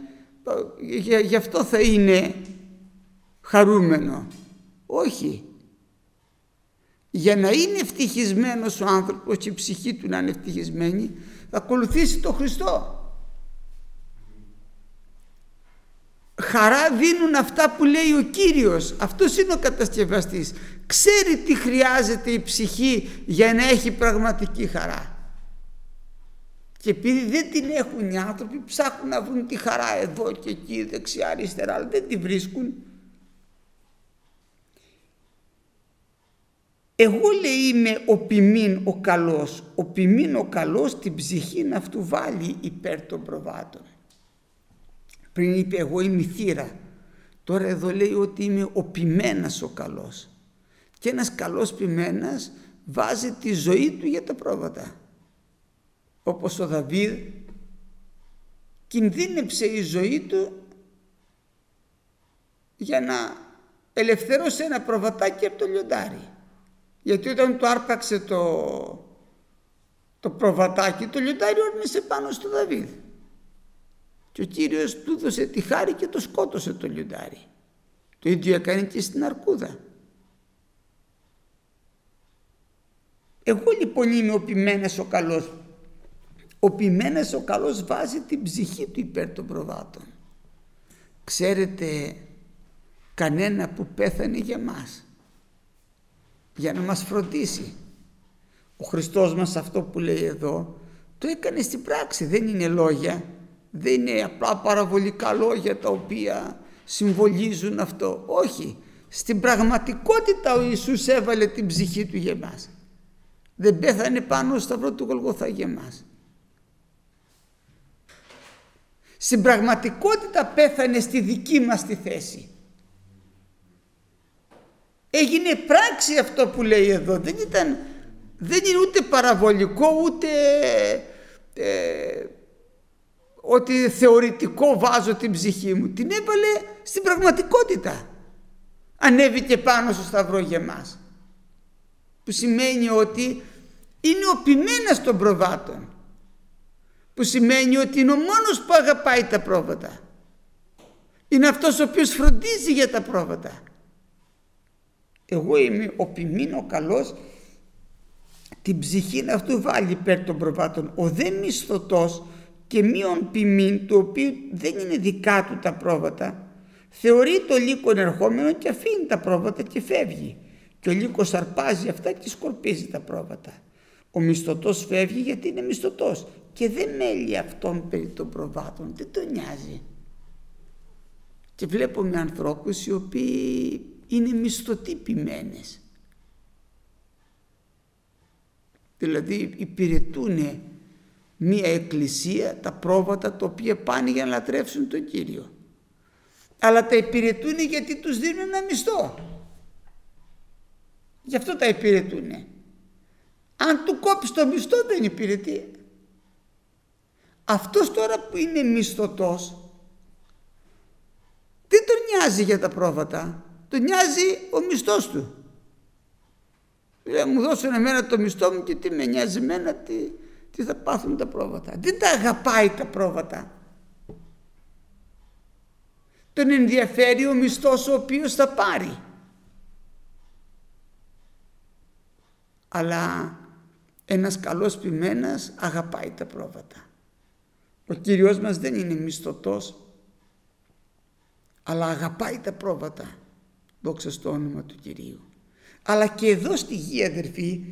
S1: Γι' αυτό θα είναι χαρούμενο. Όχι. Για να είναι ευτυχισμένος ο άνθρωπος και η ψυχή του να είναι ευτυχισμένη, θα ακολουθήσει τον Χριστό. Χαρά δίνουν αυτά που λέει ο Κύριος. Αυτός είναι ο κατασκευαστής. Ξέρει τι χρειάζεται η ψυχή για να έχει πραγματική χαρά. Και επειδή δεν την έχουν οι άνθρωποι ψάχνουν να βρουν τη χαρά εδώ και εκεί δεξιά αριστερά αλλά δεν τη βρίσκουν. Εγώ λέει είμαι ο ποιμήν ο καλός. Ο ποιμήν ο καλός την ψυχή αυτού βάλει υπέρ των προβάτων. Πριν είπε εγώ είμαι η θύρα. Τώρα εδώ λέει ότι είμαι ο ποιμένας ο καλός. Και ένας καλός ποιμένας βάζει τη ζωή του για τα πρόβατα. Όπως ο Δαβίδ κινδύνεψε η ζωή του για να ελευθερώσει ένα προβατάκι από το λιοντάρι. Γιατί όταν του άρπαξε το, το προβατάκι, το λιοντάρι όρμησε πάνω στο Δαβίδ. Και ο Κύριος του έδωσε τη χάρη και το σκότωσε το λιοντάρι. Το ίδιο έκανε και στην Αρκούδα. Εγώ λοιπόν είμαι ο ποιμένας ο καλός. Ο ποιμένας ο καλός βάζει την ψυχή του υπέρ των προβάτων. Ξέρετε κανένα που πέθανε για μας. Για να μας φροντίσει. Ο Χριστός μας αυτό που λέει εδώ το έκανε στην πράξη. Δεν είναι λόγια δεν είναι απλά παραβολικά λόγια τα οποία συμβολίζουν αυτό. Όχι. Στην πραγματικότητα ο Ιησούς έβαλε την ψυχή του για μας. Δεν πέθανε πάνω στο σταυρό του Γολγοθά για μας. Στην πραγματικότητα πέθανε στη δική μας τη θέση. Έγινε πράξη αυτό που λέει εδώ. Δεν ήταν, δεν είναι ούτε παραβολικό ούτε ε, ότι θεωρητικό βάζω την ψυχή μου. Την έβαλε στην πραγματικότητα. Ανέβηκε πάνω στο σταυρό για μας. Που σημαίνει ότι είναι ο ποιμένας των προβάτων. Που σημαίνει ότι είναι ο μόνος που αγαπάει τα πρόβατα. Είναι αυτός ο οποίος φροντίζει για τα πρόβατα. Εγώ είμαι ο ποιμήν ο καλός την ψυχή να αυτού βάλει υπέρ των προβάτων. Ο δε μισθωτός και μείον ποιμήν του οποίου δεν είναι δικά του τα πρόβατα θεωρεί το λύκο ερχόμενο και αφήνει τα πρόβατα και φεύγει και ο λύκος αρπάζει αυτά και σκορπίζει τα πρόβατα. Ο μισθωτός φεύγει γιατί είναι μισθωτός και δεν μέλει αυτόν περί των προβάτων, δεν τον νοιάζει. Και βλέπουμε ανθρώπους οι οποίοι είναι μισθωτοί ποιμένες. Δηλαδή υπηρετούν μία εκκλησία τα πρόβατα τα οποία πάνε για να λατρεύσουν τον Κύριο. Αλλά τα υπηρετούν γιατί τους δίνουν ένα μισθό. Γι' αυτό τα υπηρετούν. Αν του κόψεις το μισθό δεν υπηρετεί. Αυτός τώρα που είναι μισθωτός δεν τον νοιάζει για τα πρόβατα. Τον νοιάζει ο μισθός του. Λέει μου δώσουν εμένα το μισθό μου και τι με νοιάζει εμένα τι, τι θα πάθουν τα πρόβατα. Δεν τα αγαπάει τα πρόβατα. Τον ενδιαφέρει ο μισθός ο οποίος θα πάρει. Αλλά ένας καλός ποιμένας αγαπάει τα πρόβατα. Ο Κύριος μας δεν είναι μισθωτός, αλλά αγαπάει τα πρόβατα. Δόξα στο όνομα του Κυρίου. Αλλά και εδώ στη γη αδερφοί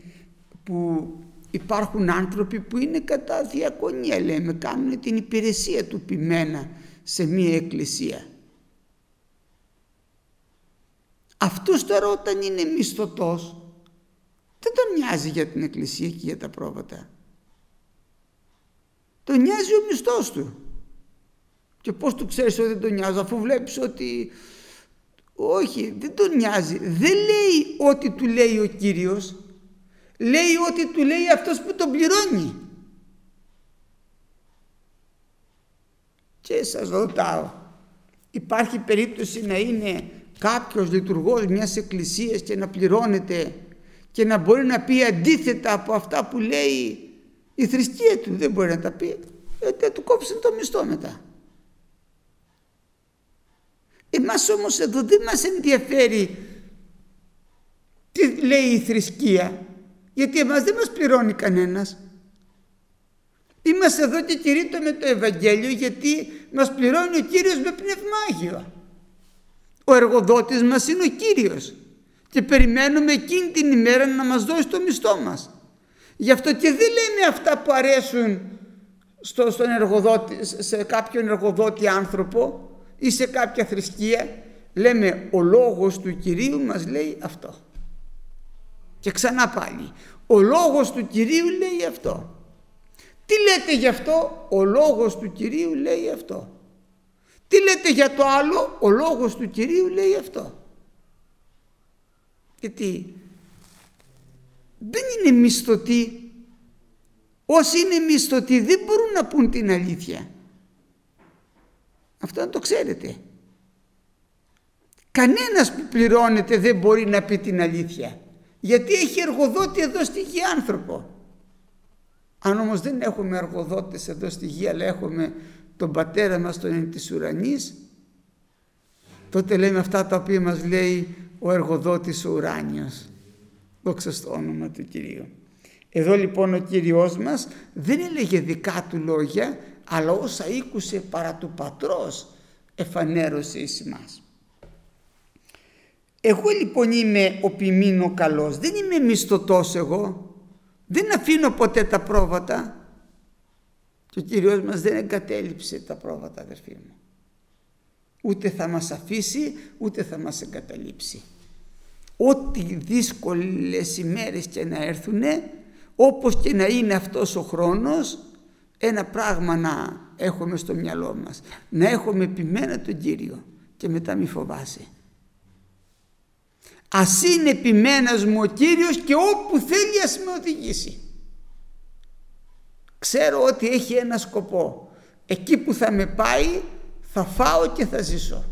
S1: που υπάρχουν άνθρωποι που είναι κατά διακονία λέμε κάνουν την υπηρεσία του πειμένα σε μία εκκλησία. Αυτός τώρα όταν είναι μισθωτός δεν τον νοιάζει για την εκκλησία και για τα πρόβατα. Τον νοιάζει ο μισθός του. Και πώς του ξέρεις ότι δεν τον νοιάζει αφού βλέπεις ότι όχι δεν τον νοιάζει δεν λέει ότι του λέει ο Κύριος λέει ότι του λέει αυτός που τον πληρώνει. Και σας ρωτάω, υπάρχει περίπτωση να είναι κάποιος λειτουργός μιας εκκλησίας και να πληρώνεται και να μπορεί να πει αντίθετα από αυτά που λέει η θρησκεία του; Δεν μπορεί να τα πει. Γιατί θα του κόψουν το μισθό μετά. Εμάς όμως εδώ δεν μας ενδιαφέρει τι λέει η θρησκεία. Γιατί εμάς δεν μας πληρώνει κανένας. Είμαστε εδώ και κηρύττουμε το Ευαγγέλιο γιατί μας πληρώνει ο Κύριος με πνευμάγιο. Ο εργοδότης μας είναι ο Κύριος και περιμένουμε εκείνη την ημέρα να μας δώσει το μισθό μας. Γι' αυτό και δεν λέμε αυτά που αρέσουν στο, στον εργοδότη, σε κάποιον εργοδότη άνθρωπο ή σε κάποια θρησκεία. Λέμε ο λόγος του Κυρίου μας λέει αυτό. Και ξανά πάλι. Ο λόγος του Κυρίου λέει αυτό. Τι λέτε γι' αυτό, ο λόγος του Κυρίου λέει αυτό. Τι λέτε για το άλλο, ο λόγος του Κυρίου λέει αυτό. Γιατί δεν είναι μισθωτοί. Όσοι είναι μισθωτοί δεν μπορούν να πούν την αλήθεια. Αυτό να το ξέρετε. Κανένας που πληρώνεται δεν μπορεί να πει την αλήθεια. Γιατί έχει εργοδότη εδώ στη γη άνθρωπο. Αν όμως δεν έχουμε εργοδότες εδώ στη γη αλλά έχουμε τον πατέρα μας τον είναι της ουρανής τότε λέμε αυτά τα οποία μας λέει ο εργοδότης ο ουράνιος. Δόξα στο όνομα του Κυρίου. Εδώ λοιπόν ο Κύριος μας δεν έλεγε δικά του λόγια αλλά όσα ήκουσε παρά του πατρός εφανέρωσε εις μας. Εγώ λοιπόν είμαι ο ποιμήνο καλός, δεν είμαι μισθωτός εγώ, δεν αφήνω ποτέ τα πρόβατα και ο Κύριος μας δεν εγκατέλειψε τα πρόβατα αδερφοί μου. Ούτε θα μας αφήσει ούτε θα μας εγκαταλείψει. Ό,τι δύσκολες ημέρες και να έρθουν όπως και να είναι αυτός ο χρόνος ένα πράγμα να έχουμε στο μυαλό μας. Να έχουμε επιμένα τον Κύριο και μετά μη φοβάσαι. Ας είναι επιμένας μου ο Κύριος και όπου θέλει ας με οδηγήσει. Ξέρω ότι έχει ένα σκοπό. Εκεί που θα με πάει θα φάω και θα ζήσω.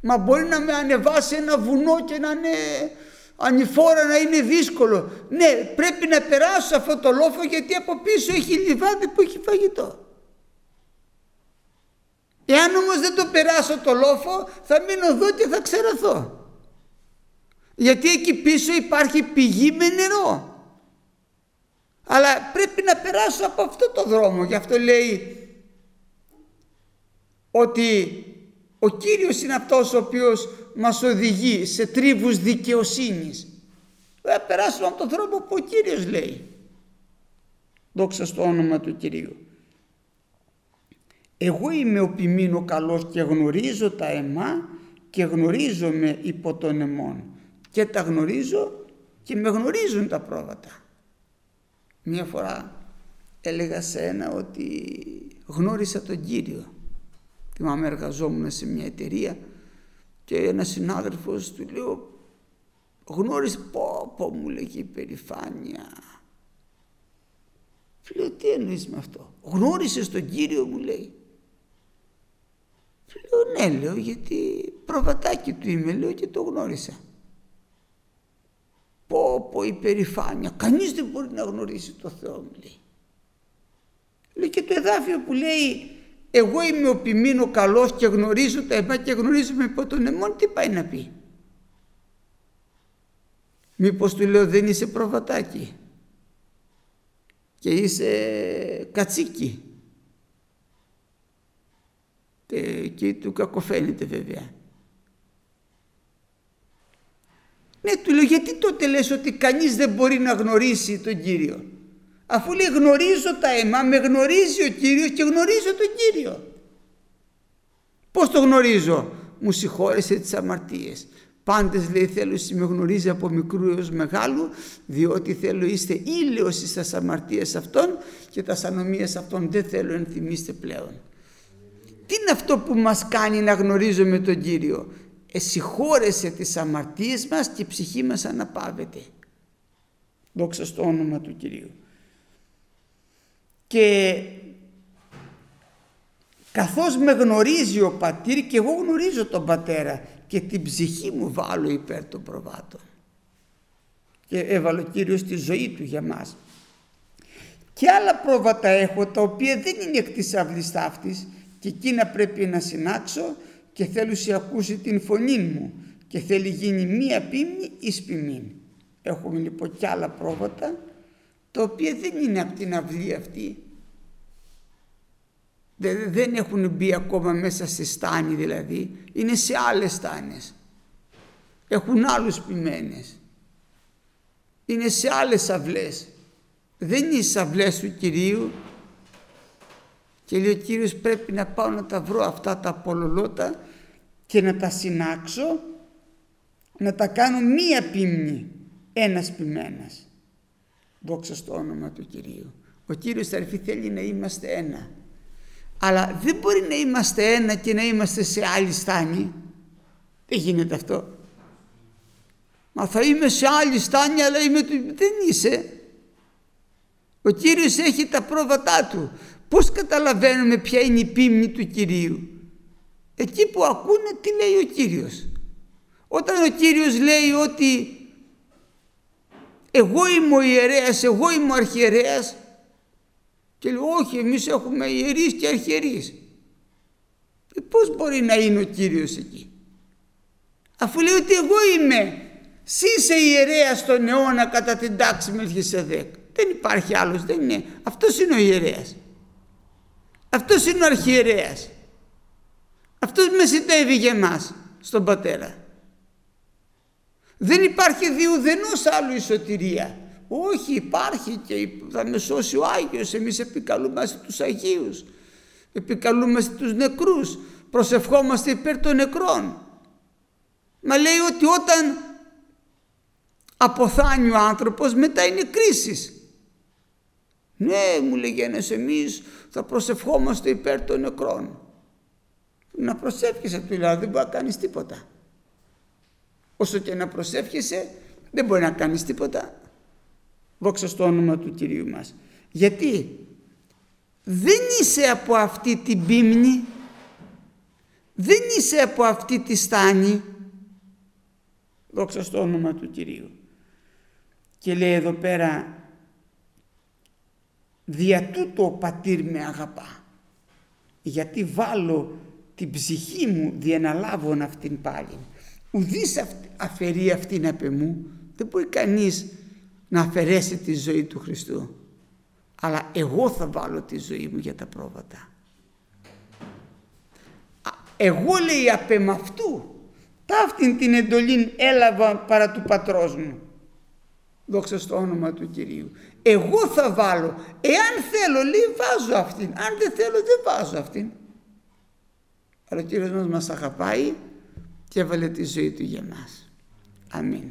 S1: Μα μπορεί να με ανεβάσει ένα βουνό και να είναι ανηφόρα να είναι δύσκολο. Ναι, πρέπει να περάσω αυτό το λόφο γιατί από πίσω έχει λιβάδι που έχει φαγητό. Εάν όμως δεν το περάσω το λόφο θα μείνω εδώ και θα ξερωθώ. Γιατί εκεί πίσω υπάρχει πηγή με νερό. Αλλά πρέπει να περάσω από αυτό το δρόμο. Γι' αυτό λέει ότι ο Κύριος είναι αυτός ο οποίος μας οδηγεί σε τρίβους δικαιοσύνης. Θα περάσουμε από τον δρόμο που ο Κύριος λέει. Δόξα στο όνομα του Κυρίου. Εγώ είμαι ο ποιμήνο καλός και γνωρίζω τα αιμά και γνωρίζομαι υπό τον αιμόν και τα γνωρίζω και με γνωρίζουν τα πρόβατα. Μία φορά έλεγα σε ένα ότι γνώρισα τον Κύριο. Θυμάμαι εργαζόμουν σε μια εταιρεία και ένας συνάδελφος του λέω γνώρισε πω πω μου λέγει υπερηφάνεια. Λέω τι εννοείς με αυτό. Γνώρισες τον Κύριο μου λέει. Λέω ναι λέω γιατί προβατάκι του είμαι λέω και το γνώρισα. Πω πω υπερηφάνεια. Κανείς δεν μπορεί να γνωρίσει το Θεό μου λέει. Λέει και το εδάφιο που λέει εγώ είμαι ο ποιμήνο καλός και γνωρίζω τα εμά και γνωρίζουμε υπό τον αιμόν τι πάει να πει; Μήπως του λέω δεν είσαι προβατάκι και είσαι κατσίκι. Και του κακοφαίνεται βέβαια. Ναι, του λέω γιατί τότε λες ότι κανείς δεν μπορεί να γνωρίσει τον Κύριο; Αφού λέει γνωρίζω τα αίμα, με γνωρίζει ο Κύριος και γνωρίζω τον Κύριο. Πώς το γνωρίζω; Μου συγχώρεσε τις αμαρτίες. Πάντες λέει θέλω εσύ με γνωρίζει από μικρού έως μεγάλου διότι θέλω είστε ήλαιος στις αμαρτίες αυτών και τα ανομίες αυτών δεν θέλω ενθυμίστε πλέον. Τι είναι αυτό που μας κάνει να γνωρίζουμε τον Κύριο; Εσυχώρεσε τις αμαρτίες μας και η ψυχή μας αναπαύεται. Δόξα στο όνομα του Κυρίου. Και καθώς με γνωρίζει ο πατήρ και εγώ γνωρίζω τον πατέρα και την ψυχή μου βάλω υπέρ των προβάτων. και έβαλε ο Κύριος τη ζωή του για μας. Και άλλα πρόβατα έχω τα οποία δεν είναι εκ της αυλής ταύτης και εκείνα πρέπει να συνάξω και θέλω σε ακούσει την φωνή μου και θέλει γίνει μία πίμνη εις ποιμήν. Έχουμε λοιπόν και άλλα πρόβατα τα οποία δεν είναι από την αυλή αυτή. Δεν έχουν μπει ακόμα μέσα σε στάνη δηλαδή, είναι σε άλλες στάνες. Έχουν άλλους ποιμένες. Είναι σε άλλες αυλές. Δεν είναι οι αυλές του Κυρίου και λέει ο Κύριος πρέπει να πάω να τα βρω αυτά τα απολολότα και να τα συνάξω να τα κάνω μία πίμνη ένας ποιμένας. Δόξα στο όνομα του Κυρίου. Ο Κύριος αρφή θέλει να είμαστε ένα. Αλλά δεν μπορεί να είμαστε ένα και να είμαστε σε άλλη στάνη. Δεν γίνεται αυτό. Μα θα είμαι σε άλλη στάνη αλλά είμαι του... Δεν είσαι. Ο Κύριος έχει τα πρόβατά του. Πώς καταλαβαίνουμε ποια είναι η πίμνη του Κυρίου; Εκεί που ακούνε τι λέει ο Κύριος. Όταν ο Κύριος λέει ότι εγώ είμαι ο ιερέας, εγώ είμαι ο αρχιερέας και λέω όχι εμείς έχουμε ιερείς και αρχιερείς. Ε, πώς μπορεί να είναι ο Κύριος εκεί; Αφού λέει ότι εγώ είμαι, εσύ είσαι ιερέας στον αιώνα κατά την τάξη Μελχισεδέκ. Δεν υπάρχει άλλος, δεν είναι. Αυτός είναι ο ιερέας. Αυτός είναι ο αρχιερέας. Αυτός μεσητεύει για εμάς στον Πατέρα. Δεν υπάρχει διουδενός άλλου η σωτηρία. Όχι υπάρχει και θα με σώσει ο Άγιος. Εμείς επικαλούμαστε τους Αγίους. Επικαλούμαστε τους νεκρούς. Προσευχόμαστε υπέρ των νεκρών. Μα λέει ότι όταν αποθάνει ο άνθρωπος μετά είναι κρίσεις. Ναι μου λέγει ένας εμείς θα προσευχόμαστε υπέρ των νεκρών. Να προσεύχεσαι του δηλαδή δεν μπορεί να κάνεις τίποτα. Όσο και να προσεύχεσαι δεν μπορεί να κάνεις τίποτα. Δόξα στο όνομα του Κυρίου μας. Γιατί δεν είσαι από αυτή την πίμνη, δεν είσαι από αυτή τη στάνη. Δόξα στο όνομα του Κυρίου. Και λέει εδώ πέρα Δια τούτο ο πατήρ με αγαπά. Γιατί βάλω την ψυχή μου διεναλάβω αυτήν πάλι. Ουδής αφαιρεί αυτήν απ' μου. Δεν μπορεί κανείς να αφαιρέσει τη ζωή του Χριστού. Αλλά εγώ θα βάλω τη ζωή μου για τα πρόβατα. Εγώ λέει απ' αυτού. Ταύτην την εντολή έλαβα παρά του πατρός μου. Δόξα στο όνομα του Κυρίου. Εγώ θα βάλω. Εάν θέλω λέει βάζω αυτήν. Αν δεν θέλω δεν βάζω αυτήν. Αλλά ο Κύριος μας μας αγαπάει και έβαλε τη ζωή του για μας. Αμήν.